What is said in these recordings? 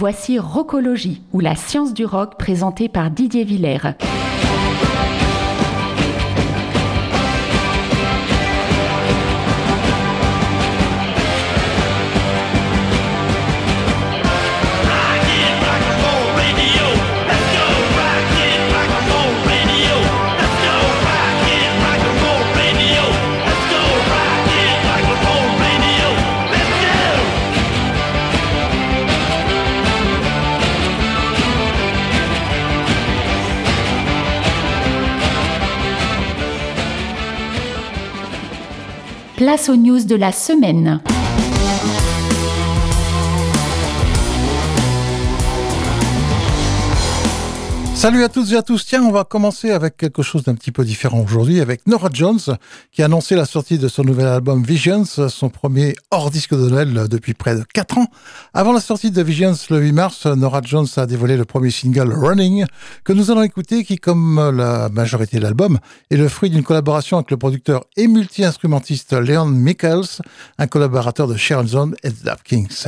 Voici Rockologie, ou la science du rock présentée par Didier Villers. Place aux news de la semaine. Salut à toutes et à tous. Tiens, on va commencer avec quelque chose d'un petit peu différent aujourd'hui avec Nora Jones qui a annoncé la sortie de son nouvel album Visions, son premier hors disque de Noël depuis près de 4 ans. Avant la sortie de Visions le 8 mars, Nora Jones a dévoilé le premier single Running que nous allons écouter qui, comme la majorité de l'album, est le fruit d'une collaboration avec le producteur et multi-instrumentiste Leon Michaels, un collaborateur de Sharon Zone et The Kings.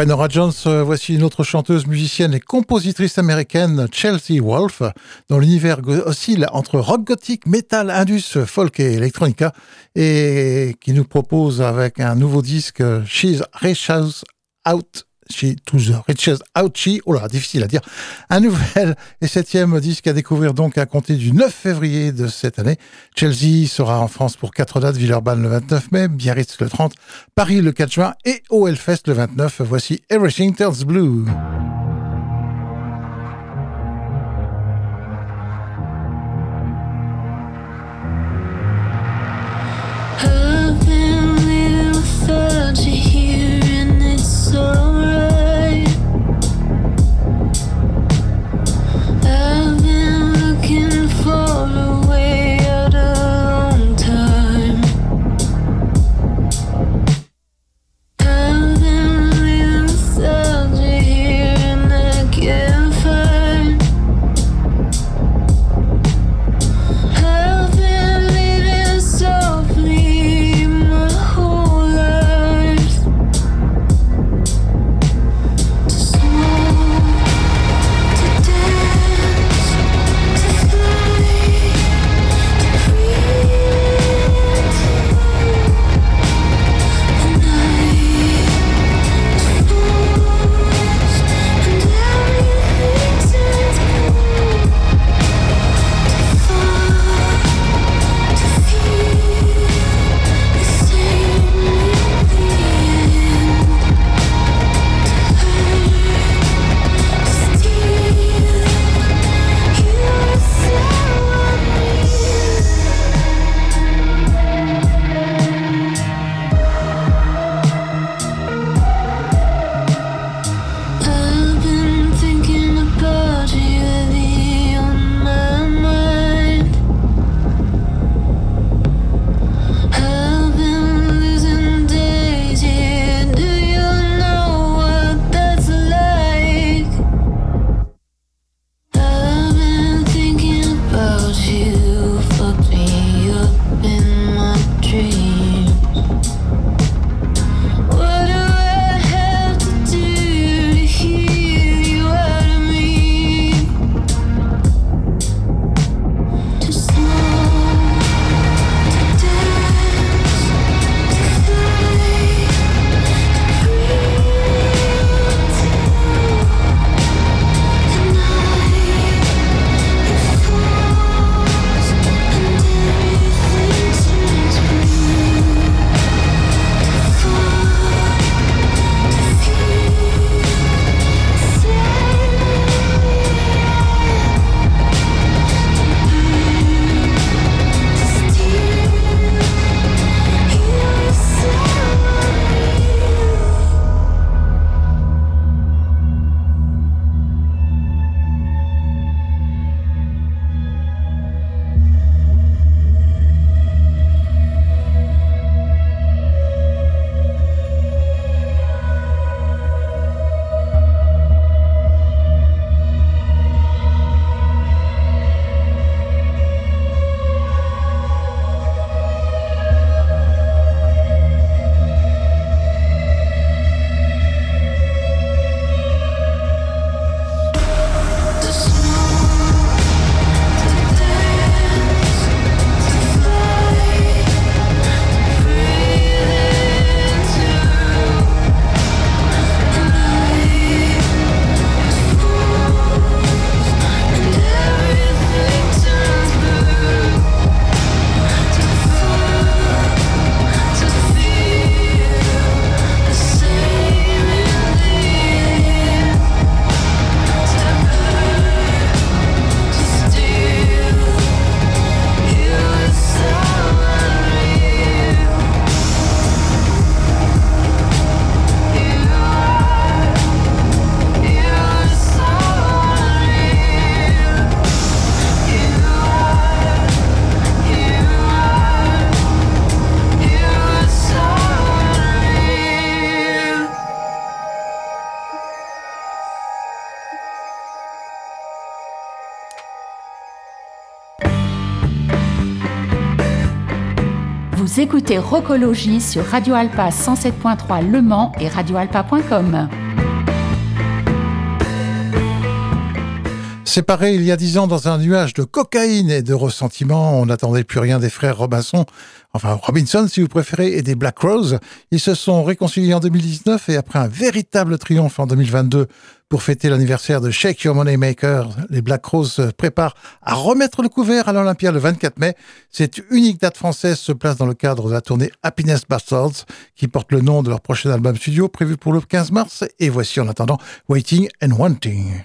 Après Nora Jones, euh, voici une autre chanteuse, musicienne et compositrice américaine, Chelsea Wolfe, dont l'univers oscille entre rock gothique, metal, indus, folk et electronica, et qui nous propose avec un nouveau disque She's Reaches Out She to the Riches Ouchie. Oh là, difficile à dire. Un nouvel et septième disque à découvrir donc à compter du 9 février de cette année. Chelsea sera en France pour quatre dates, Villeurbanne le 29 mai, Biarritz le 30, Paris le 4 juin et au Hellfest le 29. Voici Everything Turns Blue. Écoutez Rocologie sur Radio Alpa 107.3 Le Mans et radioalpa.com. Séparés il y a dix ans dans un nuage de cocaïne et de ressentiment, on n'attendait plus rien des frères Robinson, enfin Robinson si vous préférez, et des Black Rose. Ils se sont réconciliés en 2019 et après un véritable triomphe en 2022 pour fêter l'anniversaire de Shake Your Money Maker, les Black Rose se préparent à remettre le couvert à l'Olympia le 24 mai. Cette unique date française se place dans le cadre de la tournée Happiness Bastards, qui porte le nom de leur prochain album studio prévu pour le 15 mars. Et voici en attendant Waiting and Wanting.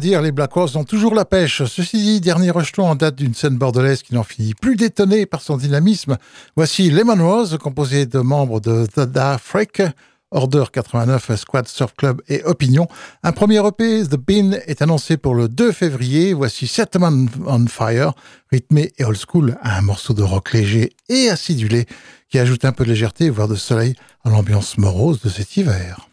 Dire, les Black Rose ont toujours la pêche. Ceci dit, dernier rejeton en date d'une scène bordelaise qui n'en finit plus d'étonner par son dynamisme. Voici Lemon Rose, composé de membres de The Dark Freak, Order 89, Squad Surf Club et Opinion. Un premier EP, The Bin, est annoncé pour le 2 février. Voici Settlement on Fire, rythmé et old school, un morceau de rock léger et acidulé qui ajoute un peu de légèreté, voire de soleil à l'ambiance morose de cet hiver.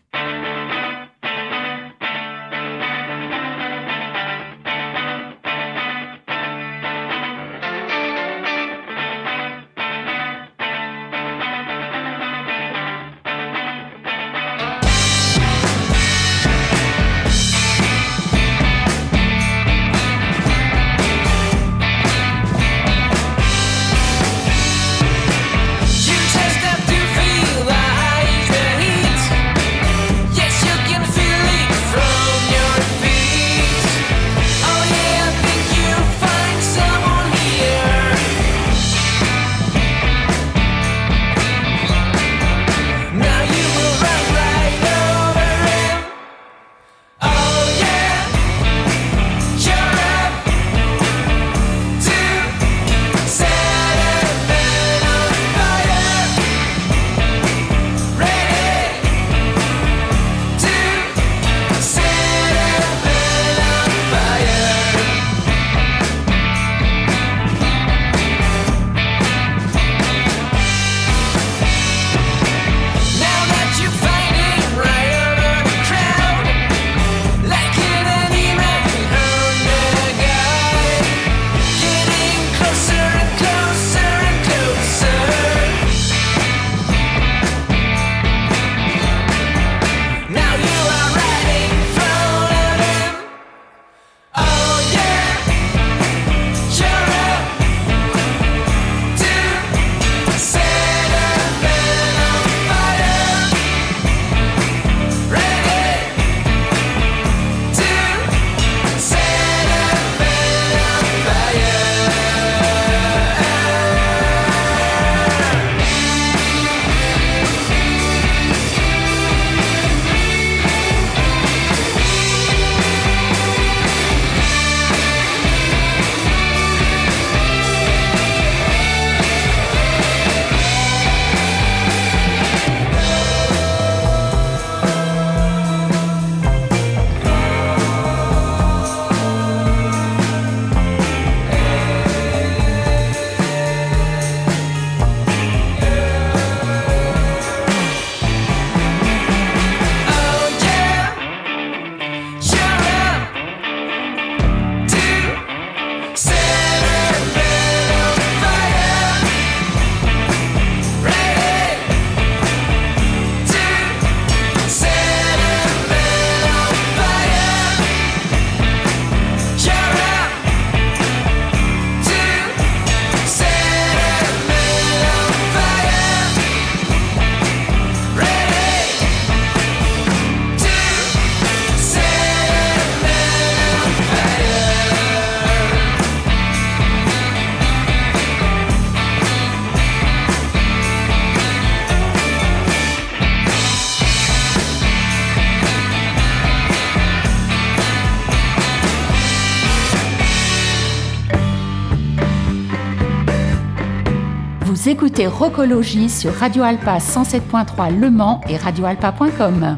Écoutez Rocologie sur Radio Alpa 107.3 Le Mans et radioalpa.com.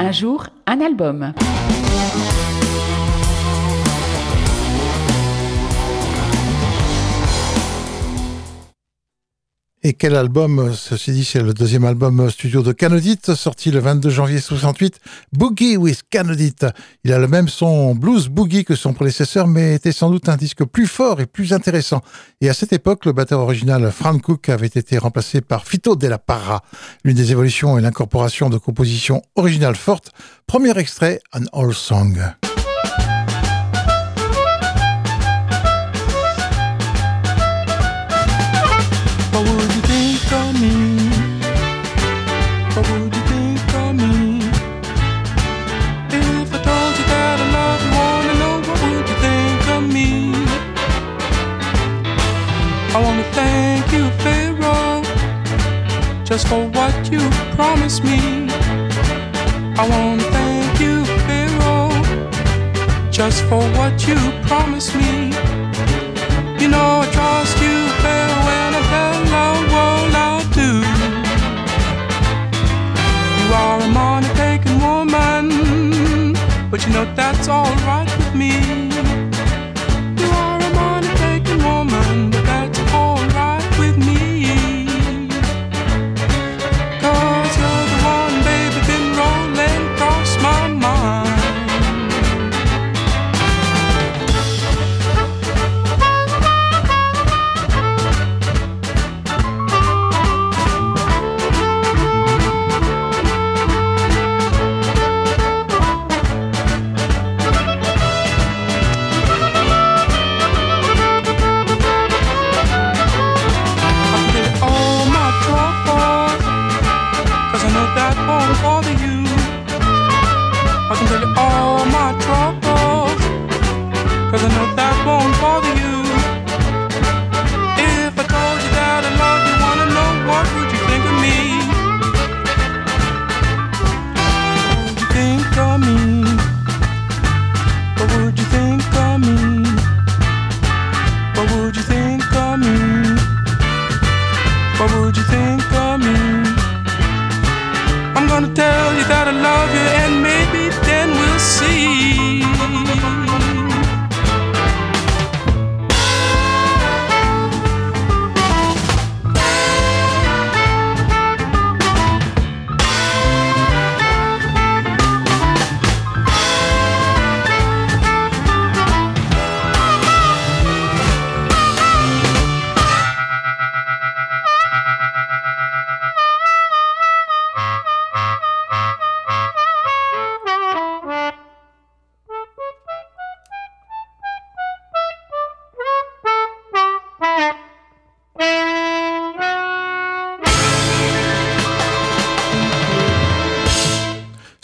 Un jour, un album. Et quel album, ceci dit, c'est le deuxième album studio de Canodit, sorti le 22 janvier 68, Boogie with Canodit. Il a le même son blues boogie que son prédécesseur, mais était sans doute un disque plus fort et plus intéressant. Et à cette époque, le batteur original Frank Cook avait été remplacé par Fito de la Parra. L'une des évolutions est l'incorporation de compositions originales fortes. Premier extrait, An Old Song. I wanna thank you, Pharaoh, just for what you promised me. I wanna thank you, Pharaoh, just for what you promised me. You know I trust you, Pharaoh, and I tell all what I do. You are a money-taking woman, but you know that's alright with me.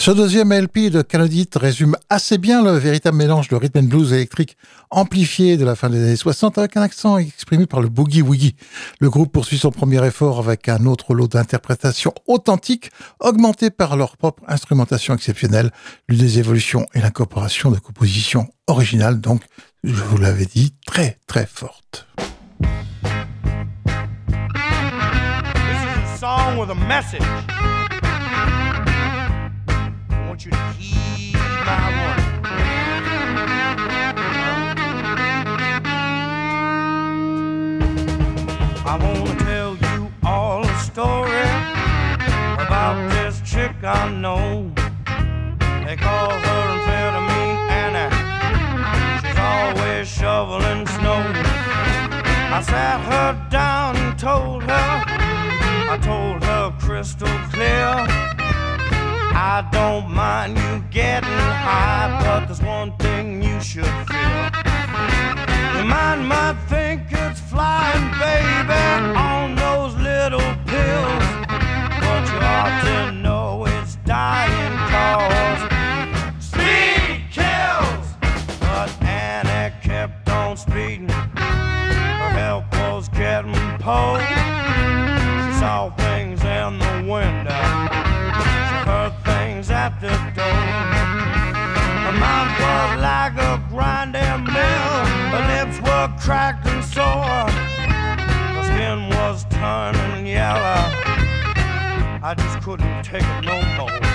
Ce deuxième LP de Canadit résume assez bien le véritable mélange de rhythm blues électrique amplifié de la fin des années 60 avec un accent exprimé par le boogie woogie. Le groupe poursuit son premier effort avec un autre lot d'interprétations authentiques augmentées par leur propre instrumentation exceptionnelle. L'une des évolutions et l'incorporation de compositions originales, donc, je vous l'avais dit, très très forte. Want you to heed my warning. I want to tell you all a story about this chick I know. They call her amphetamine Anna. She's always shoveling snow. I sat her down and told her, I told her crystal clear. I don't mind you getting high, but there's one thing you should feel. Your mind might think it's flying, baby, on those little pills, but you ought to know it's dying cause speed kills. But Annie kept on speeding, her health was getting poor. At the door. Her mouth was like a grinding mill. Her lips were cracked and sore. Her skin was turning yellow. I just couldn't take it no more.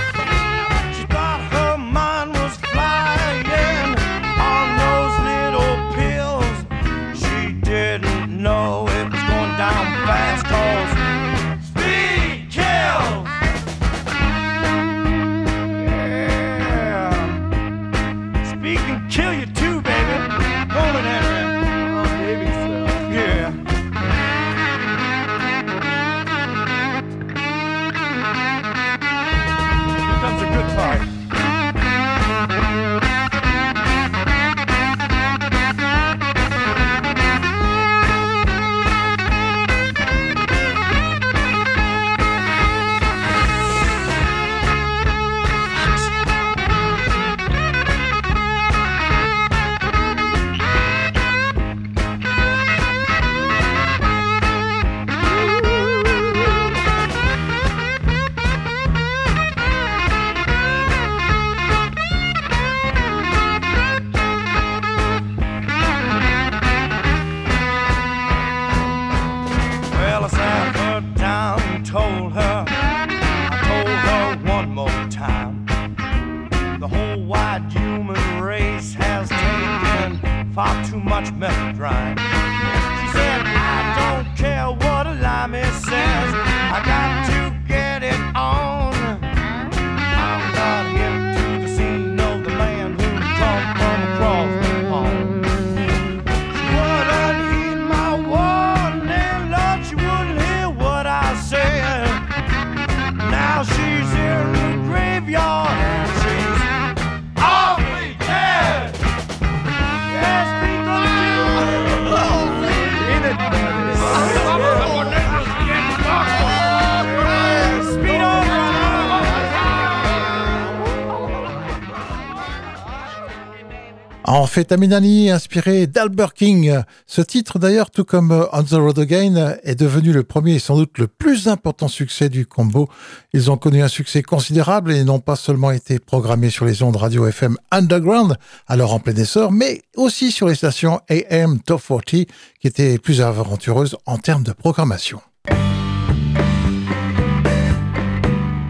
En fait, Aminani, inspiré d'Albert King. Ce titre, d'ailleurs, tout comme euh, On the Road Again, est devenu le premier et sans doute le plus important succès du combo. Ils ont connu un succès considérable et n'ont pas seulement été programmés sur les ondes radio FM Underground, alors en plein essor, mais aussi sur les stations AM Top 40, qui étaient plus aventureuses en termes de programmation.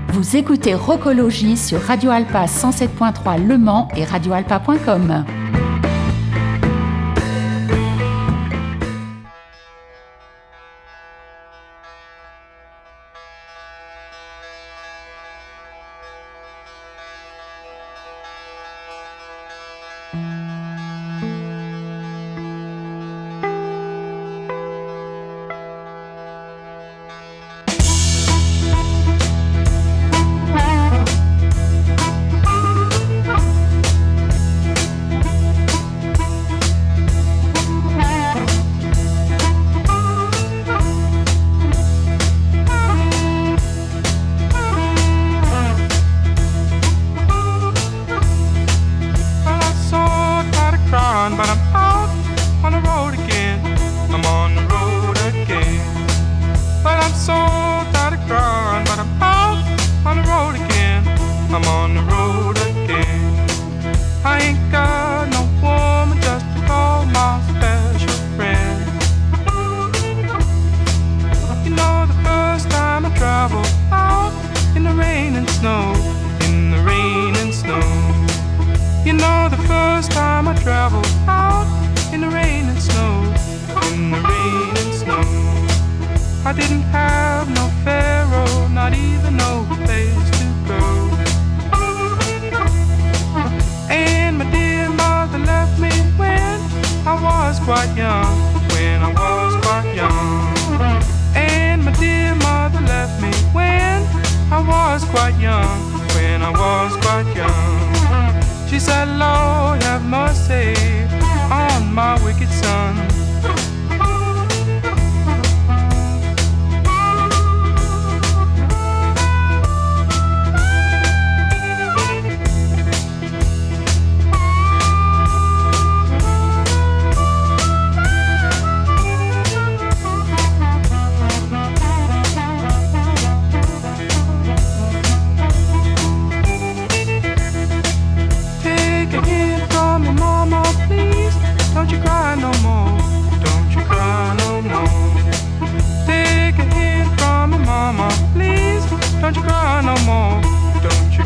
Vous écoutez Rocologie sur Radio Alpa 107.3 Le Mans et radioalpa.com.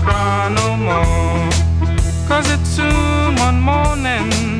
cry no more. Cause it's soon one morning.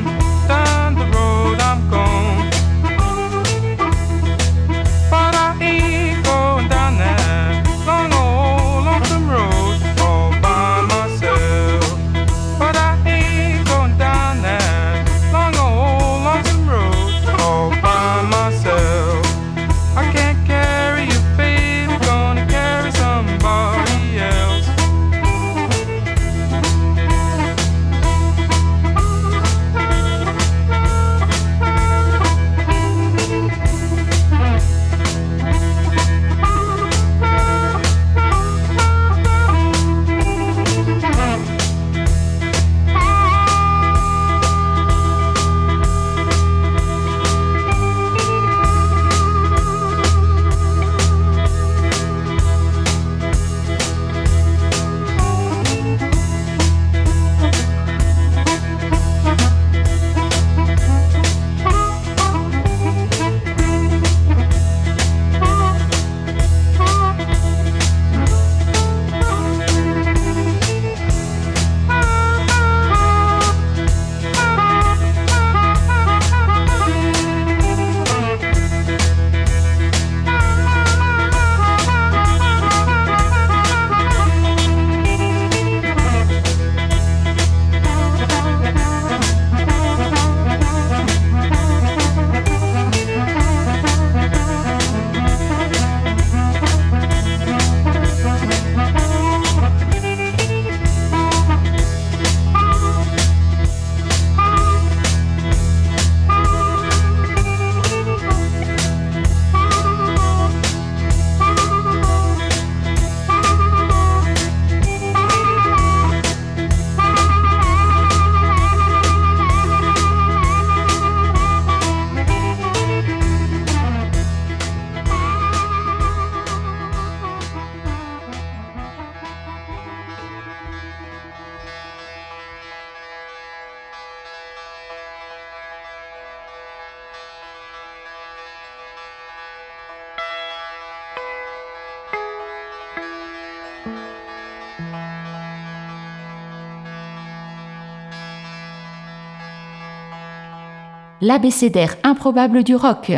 L'abécédaire improbable du rock.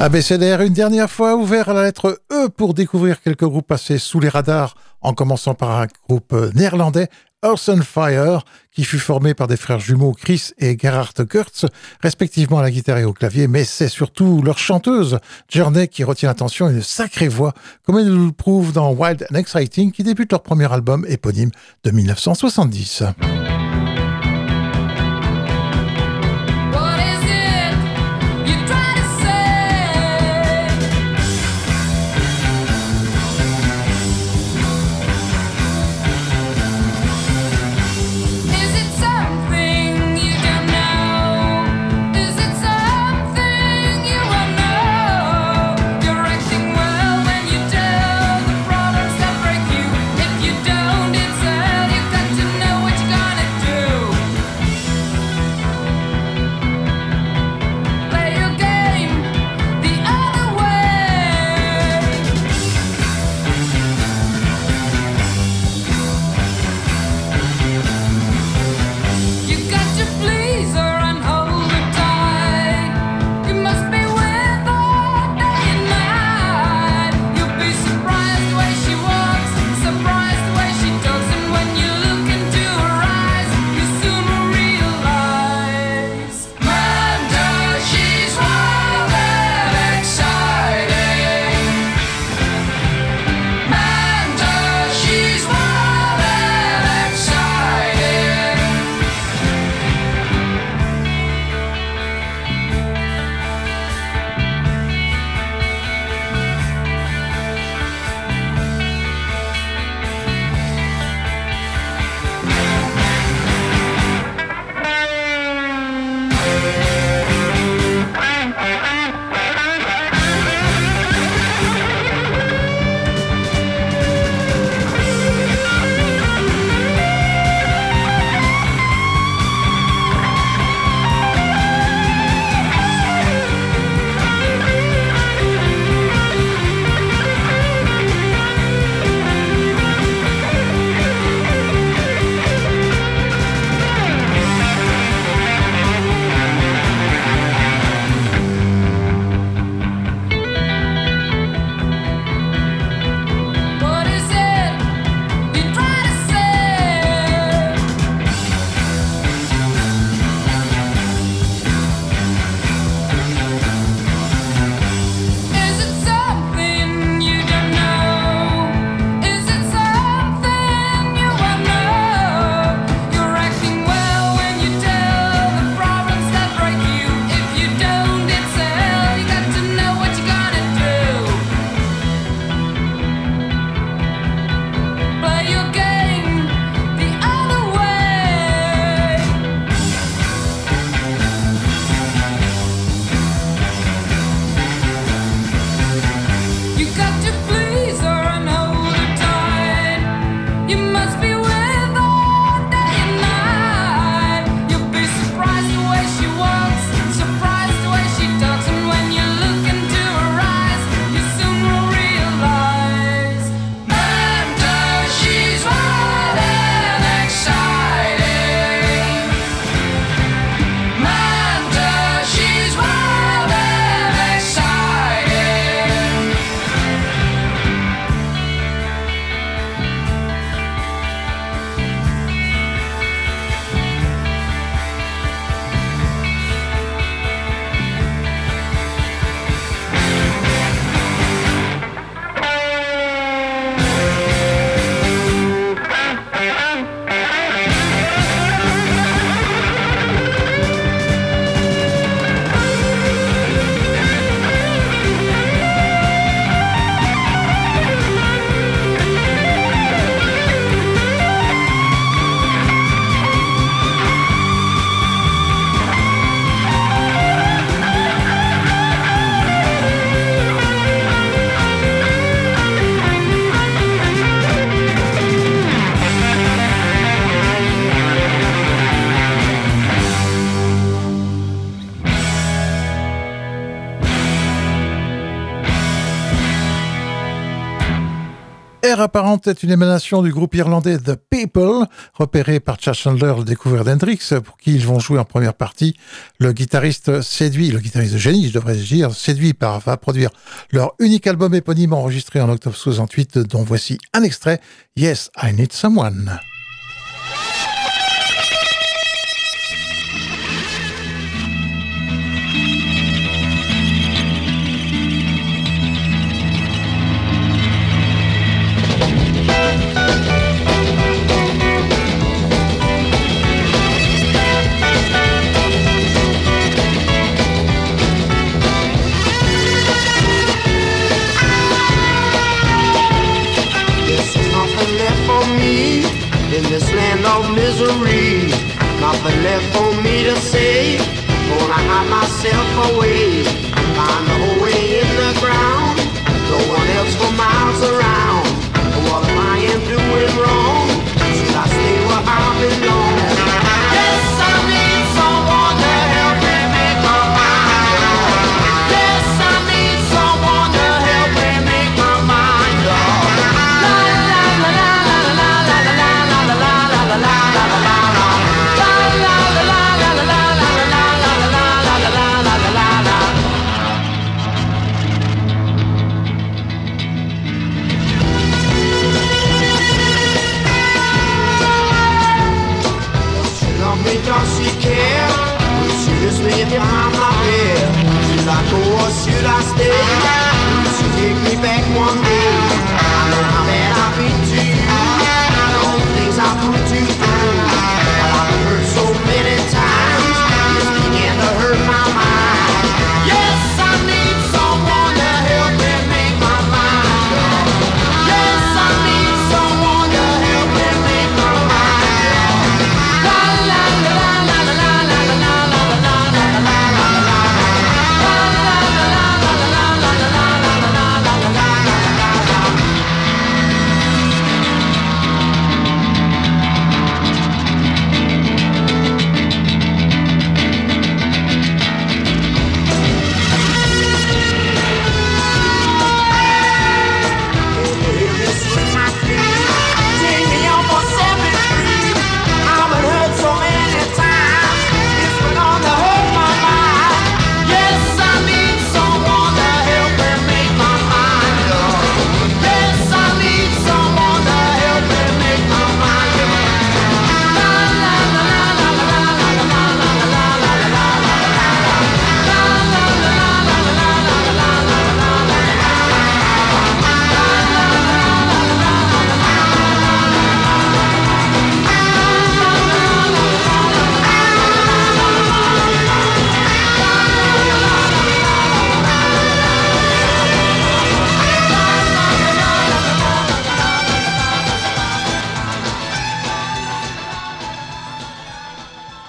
ABCDR une dernière fois ouvert à la lettre E pour découvrir quelques groupes passés sous les radars, en commençant par un groupe néerlandais, Earth and Fire, qui fut formé par des frères jumeaux Chris et Gerhard Kurtz, respectivement à la guitare et au clavier, mais c'est surtout leur chanteuse, Journey, qui retient l'attention et une sacrée voix, comme elle nous le prouve dans Wild and Exciting, qui débute leur premier album éponyme de 1970. Est une émanation du groupe irlandais The People, repéré par Chad Chandler, le découvert d'Hendrix, pour qui ils vont jouer en première partie. Le guitariste séduit, le guitariste de génie, je devrais dire, séduit par, va produire leur unique album éponyme enregistré en octobre 68, dont voici un extrait, Yes, I Need Someone.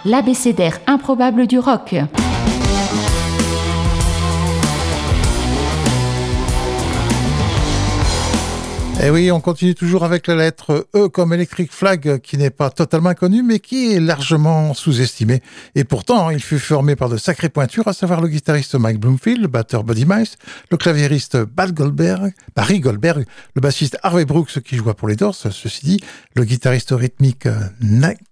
L'abécédaire improbable du rock. Et eh oui, on continue toujours avec la lettre E comme Electric Flag, qui n'est pas totalement connue, mais qui est largement sous-estimée. Et pourtant, il fut formé par de sacrées pointures, à savoir le guitariste Mike Bloomfield, le batteur Buddy Miles, le claviériste Bad Goldberg, Barry Goldberg, le bassiste Harvey Brooks, qui joua pour les Doors, ceci dit, le guitariste rythmique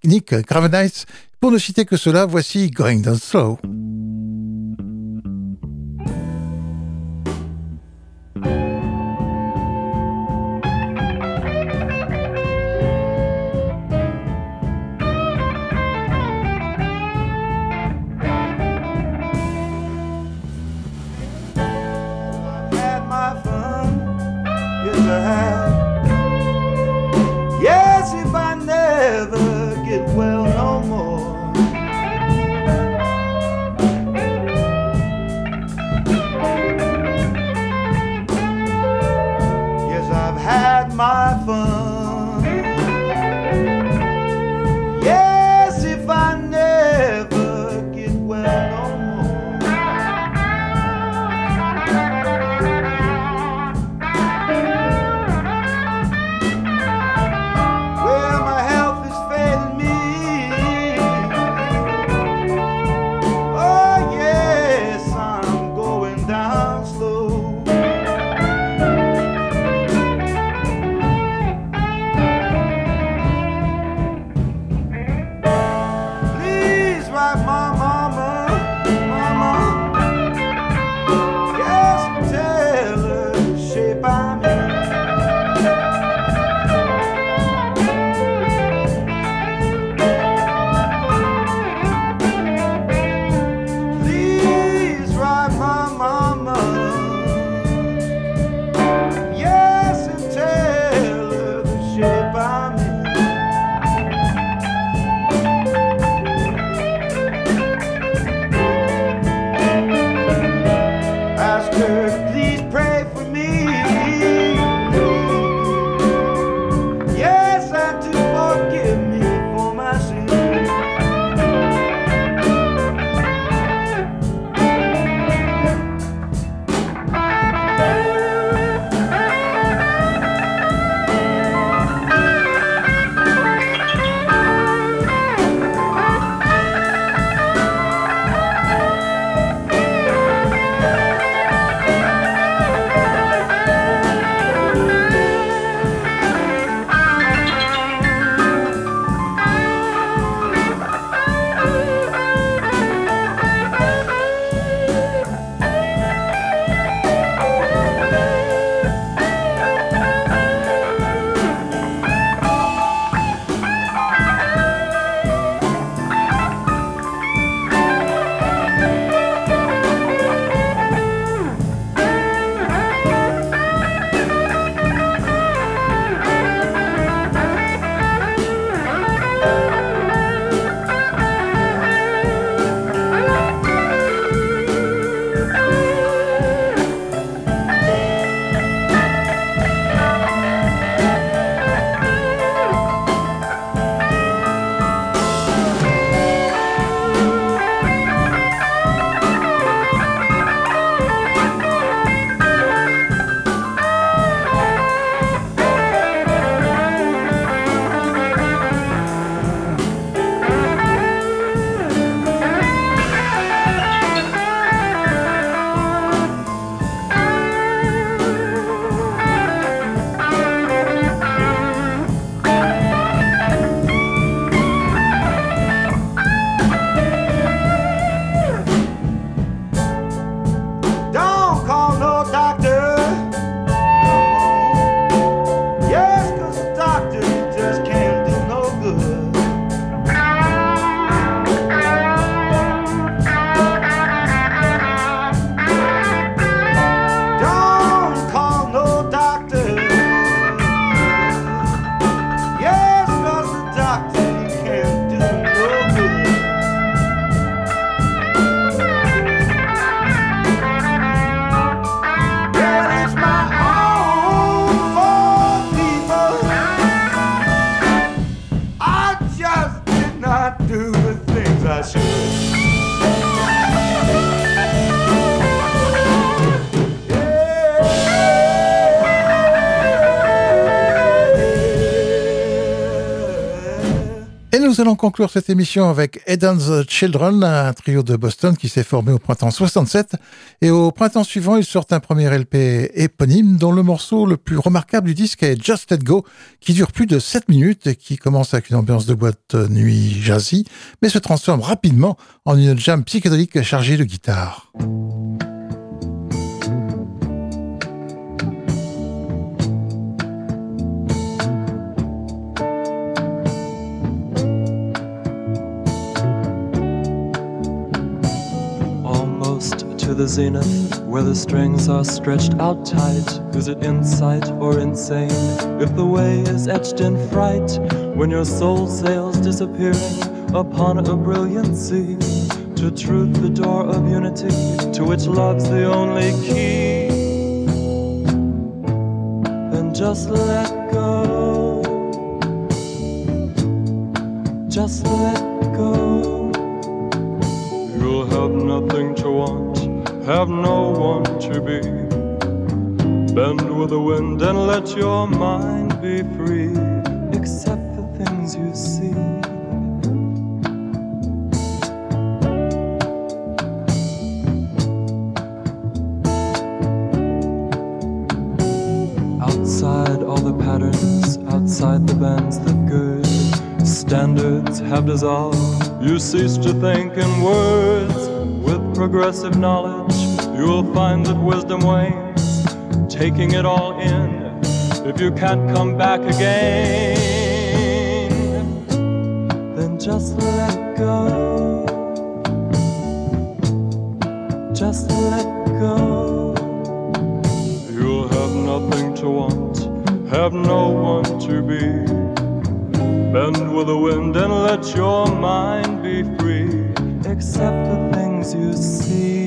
Nick Gravenice pour ne citer que cela, voici Going Down Slow. Nous allons conclure cette émission avec Eden's Children, un trio de Boston qui s'est formé au printemps 67. Et au printemps suivant, ils sortent un premier LP éponyme dont le morceau le plus remarquable du disque est Just Let Go, qui dure plus de 7 minutes et qui commence avec une ambiance de boîte nuit jazzy, mais se transforme rapidement en une jam psychédélique chargée de guitare. The zenith, where the strings are stretched out tight. Is it insight or insane? If the way is etched in fright, when your soul sails disappearing upon a brilliant sea, to truth the door of unity, to which love's the only key. And just let go. Just let go. You'll have nothing to want, have no one to be. Bend with the wind and let your mind be free. Accept the things you see. Outside all the patterns, outside the bands that good standards have dissolved. You cease to think in words. Progressive knowledge, you'll find that wisdom wanes. Taking it all in, if you can't come back again, then just let go. Just let go. You'll have nothing to want, have no one to be. Bend with the wind and let your mind be free. Accept the you see.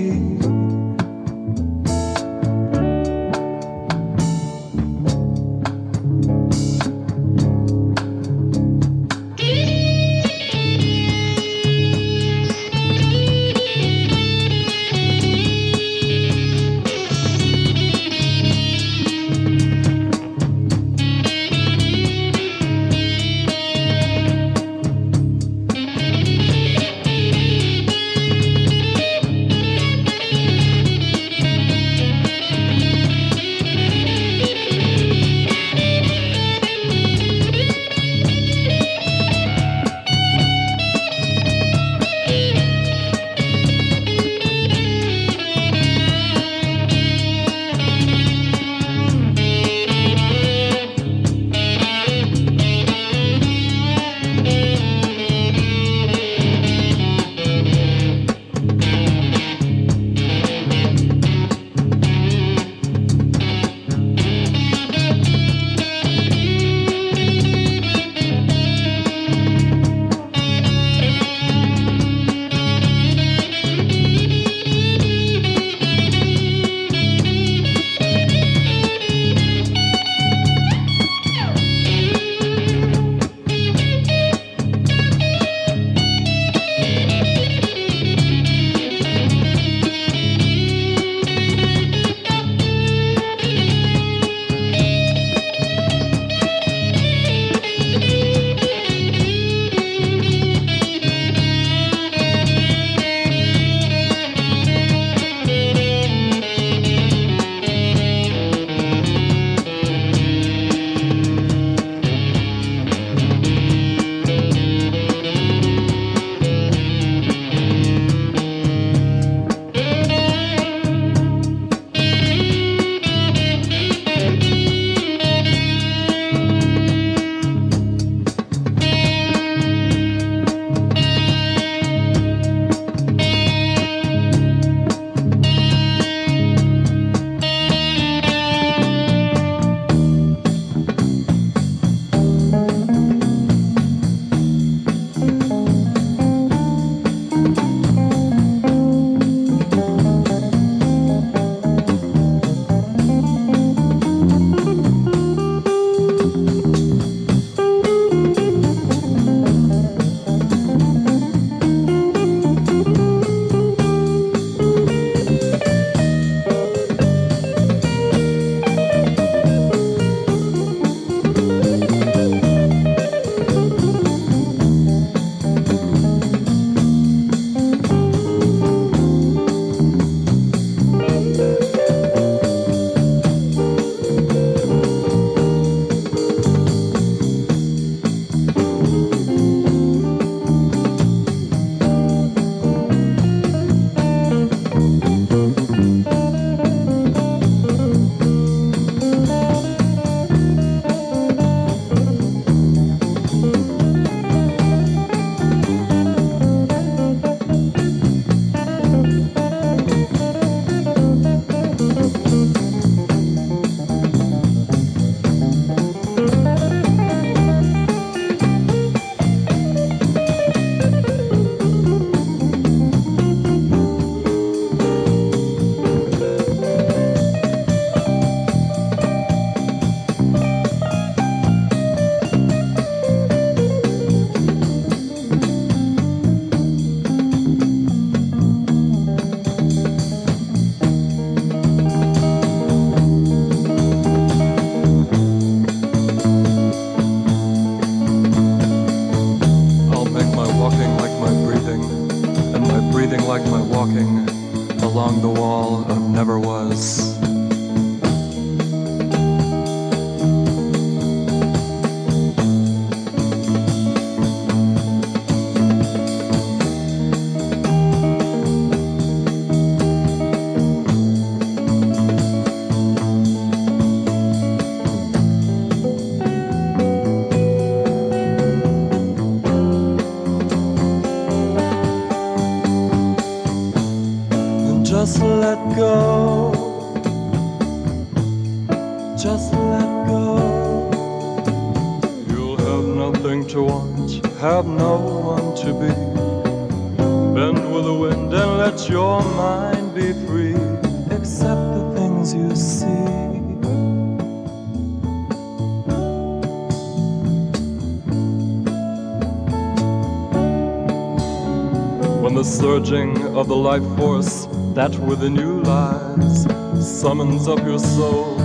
Surging of the life force that within you lies summons up your soul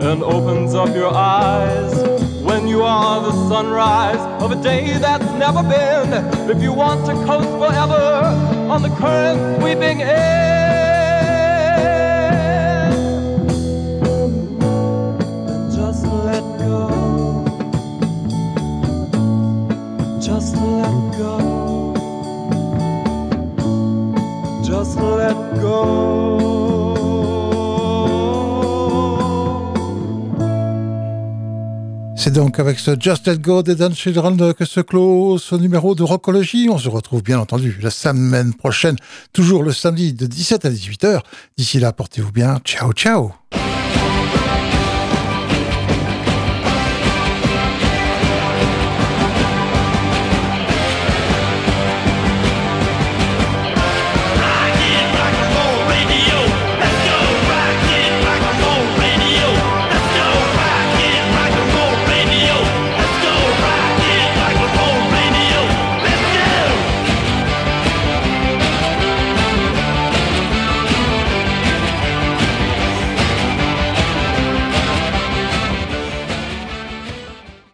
and opens up your eyes. When you are the sunrise of a day that's never been, if you want to coast forever on the current sweeping air. Donc avec ce Just Let Go des Dan Children que se clôt ce numéro de Rockologie. On se retrouve bien entendu la semaine prochaine, toujours le samedi de 17 à 18h. D'ici là, portez-vous bien. Ciao, ciao.